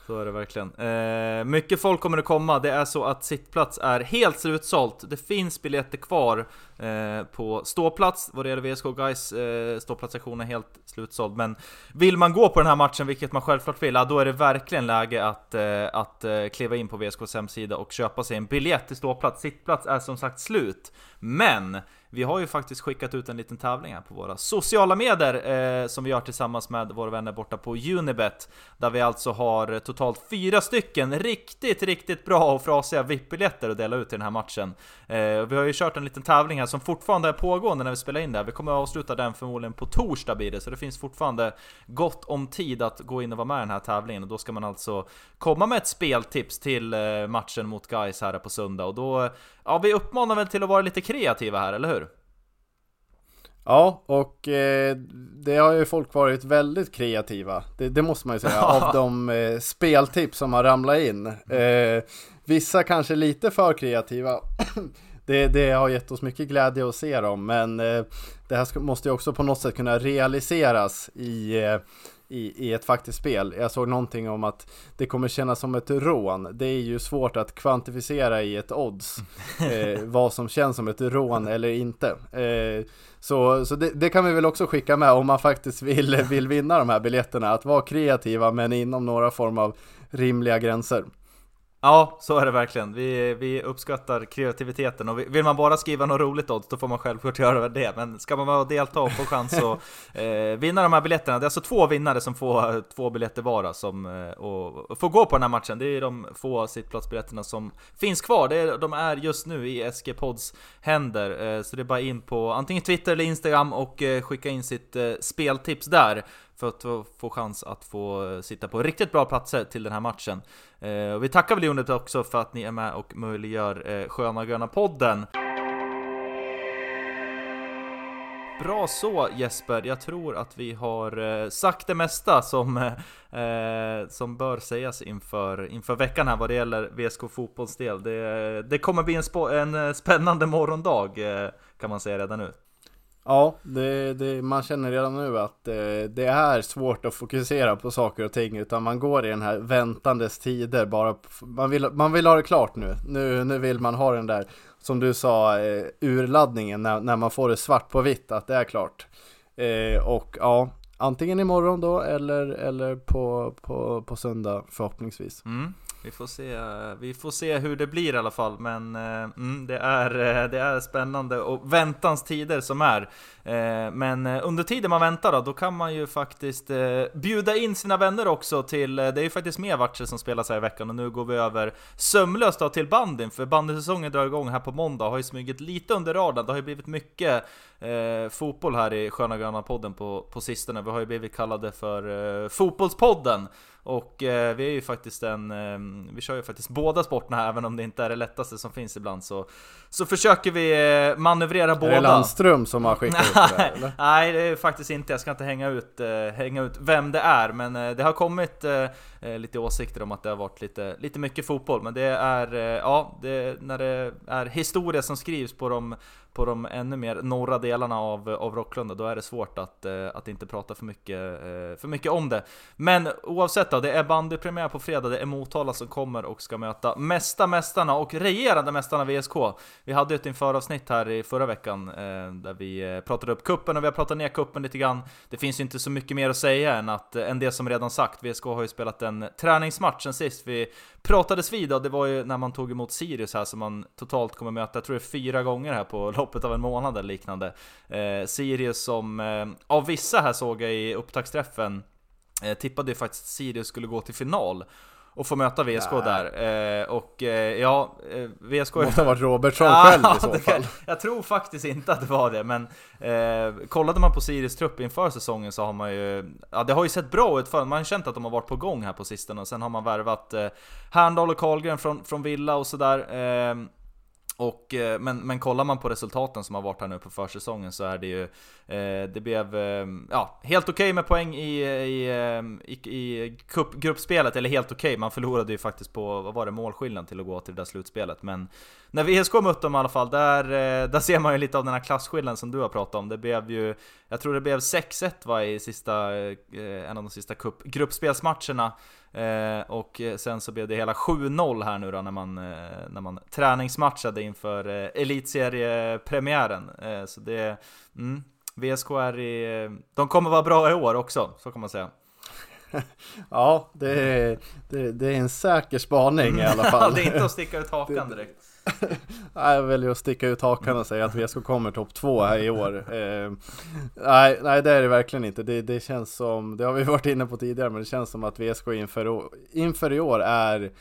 så är det verkligen. Eh, mycket folk kommer att komma. Det är så att sittplats är helt slutsålt. Det finns biljetter kvar eh, på ståplats. Vad det gäller VSK Guys eh, ståplatssektion är helt slutsåld. Men vill man gå på den här matchen, vilket man självklart vill, ja, då är det verkligen läge att, eh, att eh, kliva in på VSKs hemsida och köpa sig en biljett till ståplats. Sittplats är som sagt slut. Men vi har ju faktiskt skickat ut en liten tävling här på våra sociala medier eh, som vi gör tillsammans med våra vänner borta på Unibet. Där vi alltså har totalt fyra stycken riktigt, riktigt bra och frasiga VIP-biljetter att dela ut till den här matchen. Eh, vi har ju kört en liten tävling här som fortfarande är pågående när vi spelar in det här. Vi kommer att avsluta den förmodligen på torsdag blir det, så det finns fortfarande gott om tid att gå in och vara med i den här tävlingen. Och då ska man alltså komma med ett speltips till eh, matchen mot Guys här på söndag. Och då, ja vi uppmanar väl till att vara lite kreativa här, eller hur? Ja, och eh, det har ju folk varit väldigt kreativa. Det, det måste man ju säga, av de eh, speltips som har ramlat in. Eh, vissa kanske lite för kreativa. det, det har gett oss mycket glädje att se dem, men eh, det här ska, måste ju också på något sätt kunna realiseras i eh, i, i ett faktiskt spel. Jag såg någonting om att det kommer kännas som ett rån. Det är ju svårt att kvantifiera i ett odds eh, vad som känns som ett rån eller inte. Eh, så så det, det, kan vi väl också skicka med om man faktiskt vill, vill vinna de här biljetterna. Att vara kreativa men inom några form av rimliga gränser. Ja, så är det verkligen. Vi, vi uppskattar kreativiteten och vill man bara skriva något roligt odds då får man självklart göra det. Men ska man vara och delta och få chans att eh, vinna de här biljetterna, det är alltså två vinnare som får två biljetter vara som, eh, och, och får gå på den här matchen. Det är de få sittplatsbiljetterna som finns kvar. Det är, de är just nu i SG Pods händer, eh, så det är bara in på antingen Twitter eller Instagram och eh, skicka in sitt eh, speltips där för att få chans att få eh, sitta på riktigt bra platser till den här matchen. Eh, och vi tackar väl Unit också för att ni är med och möjliggör eh, Sköna Gröna podden. Bra så Jesper, jag tror att vi har sagt det mesta som, eh, som bör sägas inför, inför veckan här vad det gäller VSK fotbollsdel. Det, det kommer bli en, spå, en spännande morgondag kan man säga redan nu. Ja, det, det, man känner redan nu att eh, det är svårt att fokusera på saker och ting utan man går i den här väntandes tider bara man vill, man vill ha det klart nu. nu. Nu vill man ha den där, som du sa, eh, urladdningen när, när man får det svart på vitt att det är klart. Eh, och ja, antingen imorgon då eller, eller på, på, på söndag förhoppningsvis. Mm. Vi får, se, vi får se hur det blir i alla fall, men eh, mm, det, är, eh, det är spännande och väntans tider som är. Eh, men under tiden man väntar då, då kan man ju faktiskt bjuda in sina vänner också till, det är ju faktiskt mer matcher som spelas här i veckan och nu går vi över sömlöst då till bandyn, för bandysäsongen drar igång här på måndag, har ju smugit lite under radarn, det har ju blivit mycket eh, fotboll här i Sköna Gröna podden på, på sistone, vi har ju blivit kallade för eh, Fotbollspodden och eh, vi är ju faktiskt en, eh, vi kör ju faktiskt båda sporterna här, även om det inte är det lättaste som finns ibland så, så försöker vi eh, manövrera båda. Är det Landström som har skickat ut det här, eller? Nej, det är faktiskt inte, jag ska inte hänga ut, eh, hänga ut vem det är, men eh, det har kommit lite åsikter om att det har varit lite, lite mycket fotboll, men det är, ja, det, när det är historia som skrivs på de på de ännu mer norra delarna av, av Rocklunda, då är det svårt att, eh, att inte prata för mycket, eh, för mycket om det. Men oavsett då, det är bandypremiär på fredag, det är Motala som kommer och ska möta mesta Mästarna och regerande Mästarna VSK. Vi hade ett införavsnitt här i förra veckan eh, där vi pratade upp kuppen och vi har pratat ner kuppen lite grann. Det finns ju inte så mycket mer att säga än, att, än det som redan sagt. VSK har ju spelat en träningsmatch sen sist vi pratades vid och det var ju när man tog emot Sirius här som man totalt kommer möta, jag tror det är fyra gånger här på loppet av en månad eller liknande. Eh, Sirius som eh, av vissa här såg jag i upptaktsträffen eh, tippade ju faktiskt att Sirius skulle gå till final och få möta VSK Nej. där. Eh, och eh, ja, eh, VSK... Måste ha varit Robertsson själv i så fall. Det, jag tror faktiskt inte att det var det, men eh, kollade man på Sirius trupp inför säsongen så har man ju... Ja, det har ju sett bra ut för Man har känt att de har varit på gång här på sistone och sen har man värvat eh, Härndal och Karlgren från, från Villa och sådär. Och, eh, men, men kollar man på resultaten som har varit här nu på försäsongen så är det ju eh, Det blev eh, ja, helt okej okay med poäng i, i, eh, i, i cup, gruppspelet, eller helt okej, okay. man förlorade ju faktiskt på, vad var det, målskillnad till att gå till det där slutspelet Men när VSK mötte dem i alla fall, där, eh, där ser man ju lite av den här klasskillnaden som du har pratat om Det blev ju, jag tror det blev 6-1 va i sista, en av de sista cup, gruppspelsmatcherna Eh, och sen så blev det hela 7-0 här nu då när man, eh, när man träningsmatchade inför eh, Elitseriepremiären. Eh, så det, mm, VSK är i, de kommer vara bra i år också, så kan man säga. ja, det är, det, det, är en säker spaning i alla fall. det är inte att sticka ut hakan direkt. jag väljer att sticka ut hakan och säga att VSK kommer topp två här i år. Eh, nej, nej, det är det verkligen inte. Det, det, känns som, det har vi varit inne på tidigare, men det känns som att VSK inför, inför i år är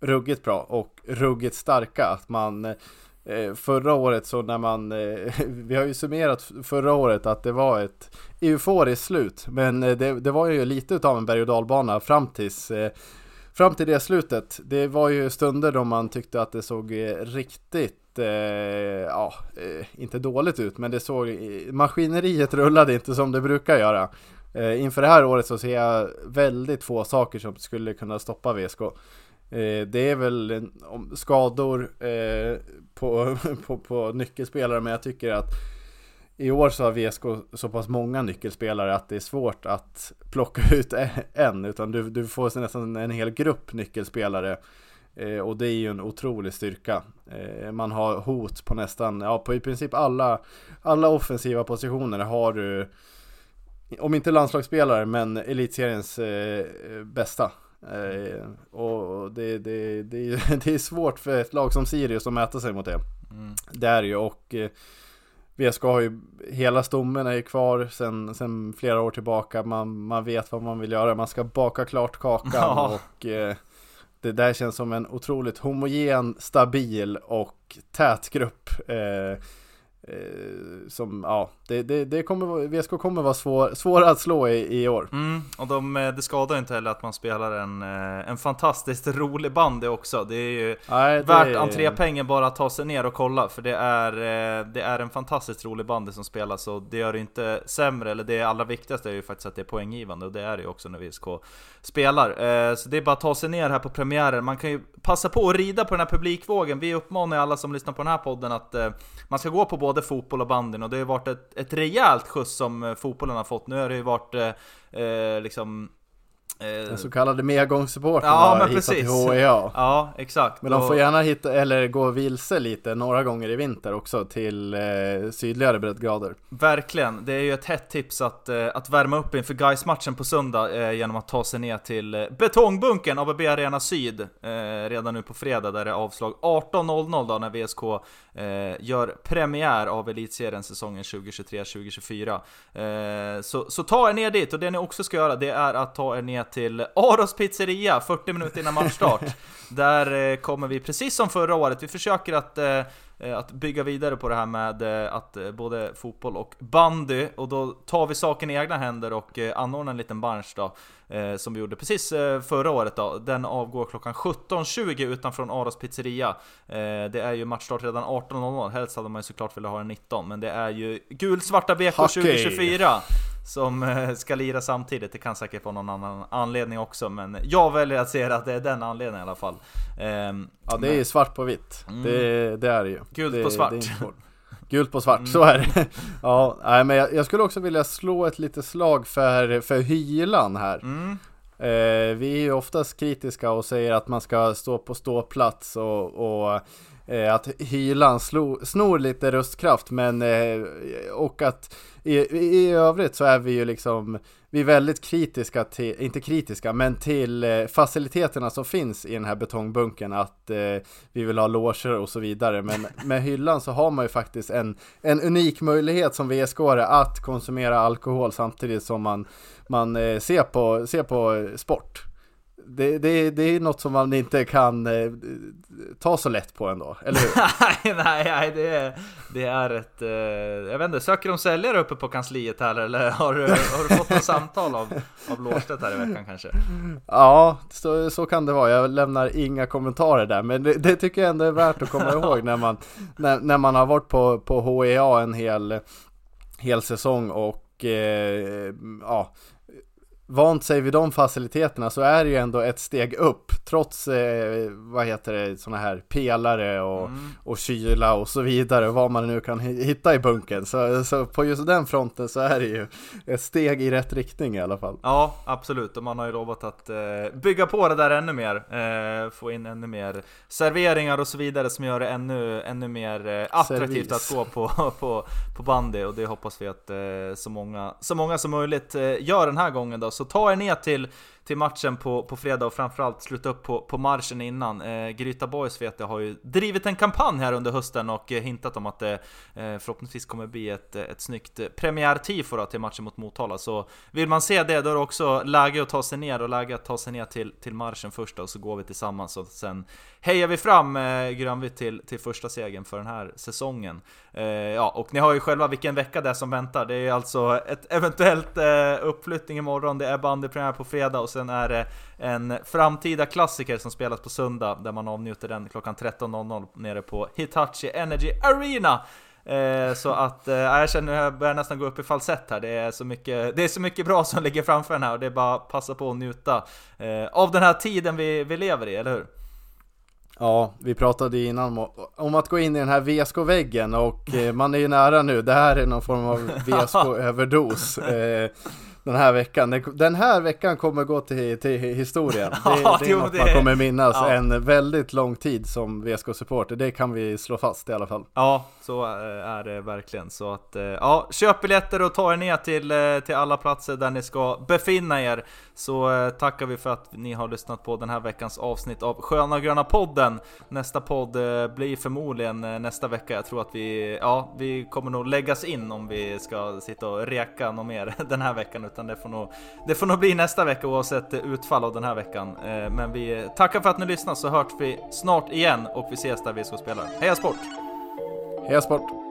ruggigt bra och ruggigt starka. Att man eh, Förra året så när man, eh, vi har ju summerat förra året att det var ett euforiskt slut Men eh, det, det var ju lite utav en berg och dalbana fram tills Fram till det slutet, det var ju stunder då man tyckte att det såg eh, riktigt, eh, ja, eh, inte dåligt ut, men det såg, eh, maskineriet rullade inte som det brukar göra. Eh, inför det här året så ser jag väldigt få saker som skulle kunna stoppa VSK. Eh, det är väl skador eh, på, på, på nyckelspelare, men jag tycker att i år så har VSK så pass många nyckelspelare att det är svårt att plocka ut en, utan du, du får nästan en hel grupp nyckelspelare. Eh, och det är ju en otrolig styrka. Eh, man har hot på nästan, ja på i princip alla, alla offensiva positioner har du, om inte landslagsspelare, men elitseriens eh, bästa. Eh, och det, det, det, det är svårt för ett lag som Sirius att mäta sig mot det. Mm. Det är ju och eh, VSK har ju hela stommen är ju kvar sen, sen flera år tillbaka. Man, man vet vad man vill göra. Man ska baka klart kakan Ja. och eh, det där känns som en otroligt homogen, stabil och tät grupp. Eh, som, ja, det, det, det kommer, VSK kommer vara svår, svåra att slå i, i år. Mm, och de, eh, det skadar inte heller att man spelar en, eh, en fantastiskt rolig bandy också. Det är ju Nej, det- värt entrépengen bara att ta sig ner och kolla, för det är, eh, det är en fantastiskt rolig bandy som spelas och det gör det inte sämre, eller det allra viktigaste är ju faktiskt att det är poänggivande och det är det ju också när VSK spelar. Eh, Så det är bara att ta sig ner här på premiären, man kan ju passa på att rida på den här publikvågen. Vi uppmanar alla som lyssnar på den här podden att eh, man ska gå på både fotboll och bandyn och det har ju varit ett, ett rejält skjuts som eh, fotbollen har fått. Nu har det ju varit eh, eh liksom den så kallade medgångssupporten Ja, har men hittat till precis. HEA. Ja, exakt. Men de får gärna hitta, eller gå vilse lite några gånger i vinter också till eh, sydligare breddgrader. Verkligen, det är ju ett hett tips att, eh, att värma upp inför guys matchen på söndag eh, genom att ta sig ner till eh, Betongbunkern, ABB Arena Syd, eh, redan nu på fredag där det är avslag 18.00 då när VSK eh, gör premiär av Elitserien säsongen 2023-2024. Eh, så, så ta er ner dit, och det ni också ska göra det är att ta er ner till Aros pizzeria 40 minuter innan matchstart. Där eh, kommer vi, precis som förra året, vi försöker att eh, eh, att bygga vidare på det här med att både fotboll och bandy och då tar vi saken i egna händer och anordnar en liten bunch då som vi gjorde precis förra året då. Den avgår klockan 17.20 utanför Aros pizzeria. Det är ju matchstart redan 18.00, helst hade man ju såklart velat ha den 19 men det är ju gulsvarta BK Hockey. 2024 som eh, ska lira samtidigt. Det kan säkert vara någon annan anledning också men jag väljer att se att det är den anledningen i alla fall. Ehm, Ja det är ju svart på vitt. Mm. Det, det är det ju. Gult det, på svart. Gult på svart, Mm. så är det. Ja, nej, men jag, jag skulle också vilja slå ett litet slag för, för hylan här. Mm. Eh, vi är ju oftast kritiska och säger att man ska stå på ståplats och, och att hylan snor lite röstkraft men eh, och att i, i övrigt så är vi ju liksom vi är väldigt kritiska till, inte kritiska, men till eh, faciliteterna som finns i den här betongbunken att eh, vi vill ha loger och så vidare. Men med hyllan så har man ju faktiskt en, en unik möjlighet som vsk att konsumera alkohol samtidigt som man, man eh, ser, på, ser på sport. Det, det, det är något som man inte kan eh, ta så lätt på ändå, eller hur? nej, nej, nej, det är, det är ett... Eh, jag vet inte, söker de säljare uppe på kansliet här eller har du, har du fått något samtal av, av Lårstedt här i veckan kanske? Ja, så, så kan det vara. Jag lämnar inga kommentarer där, men det, det tycker jag ändå är värt att komma ihåg när man, när, när man har varit på, på HEA en hel, hel säsong och eh, ja, vant sig vid de faciliteterna så är det ju ändå ett steg upp trots, eh, vad heter det, sådana här pelare och, Mm. och kyla och så vidare, vad man nu kan hi- hitta i bunken. Så, så på just den fronten så är det ju ett steg i rätt riktning i alla fall. Ja, absolut. Och man har ju lovat att eh, bygga på det där ännu mer. Eh, få in ännu mer serveringar och så vidare som gör det ännu, ännu mer eh, attraktivt Servis. att gå på, på, på bandy. Och det hoppas vi att eh, så, många, så många som möjligt eh, gör den här gången då. Så ta er ner till, till matchen på, på fredag och framförallt sluta upp på, på marschen innan. Eh, Gryta Boys vet jag har ju drivit en kampanj här under hösten och eh, hintat om att det eh, förhoppningsvis kommer bli ett, eh, ett snyggt premiärtifo till matchen mot Motala. Så vill man se det då är det också läge att ta sig ner och läge att ta sig ner till, till marschen först då, och så går vi tillsammans och sen hejar vi fram eh, Grönvitt till, till första segern för den här säsongen. Eh, ja, och ni har ju själva vilken vecka det är som väntar. Det är alltså ett eventuellt eh, uppflyttning imorgon, det är bandypremiär på fredag och sen är det en framtida klassiker som spelas på söndag där man avnjuter den klockan 13.00 nere på Hitachi Energy Arena. Eh, så att, eh, jag känner att jag börjar nästan gå upp i falsett här. Det är, så mycket, det är så mycket bra som ligger framför den här och det är bara att passa på att njuta eh, av den här tiden vi, vi lever i, eller hur? Ja, vi pratade innan om, att gå in i den här VSK-väggen och eh, man är ju nära nu. Det här är någon form av VSK-överdos. Den här veckan. Den- här veckan kommer gå till, till historien. Det, Ja, det är jo, något det- man kommer minnas ja. en väldigt lång tid som VSK-supporter. Det kan vi slå fast i alla fall. Ja, så eh, är det verkligen. Så att, eh, ja, köp biljetter och ta er ner till, eh, till alla platser där ni ska befinna er. Så tackar vi för att ni har lyssnat på den här veckans avsnitt av Sköna Gröna podden. Nästa podd blir förmodligen nästa vecka. Jag tror att vi, ja, vi kommer nog läggas in om vi ska sitta och reka något mer den här veckan. Utan det får nog, det får nog bli nästa vecka oavsett utfall av den här veckan. Eh, men vi tackar för att ni lyssnar så hörs vi snart igen och vi ses där vi ska spela. Heja sport! Heja sport!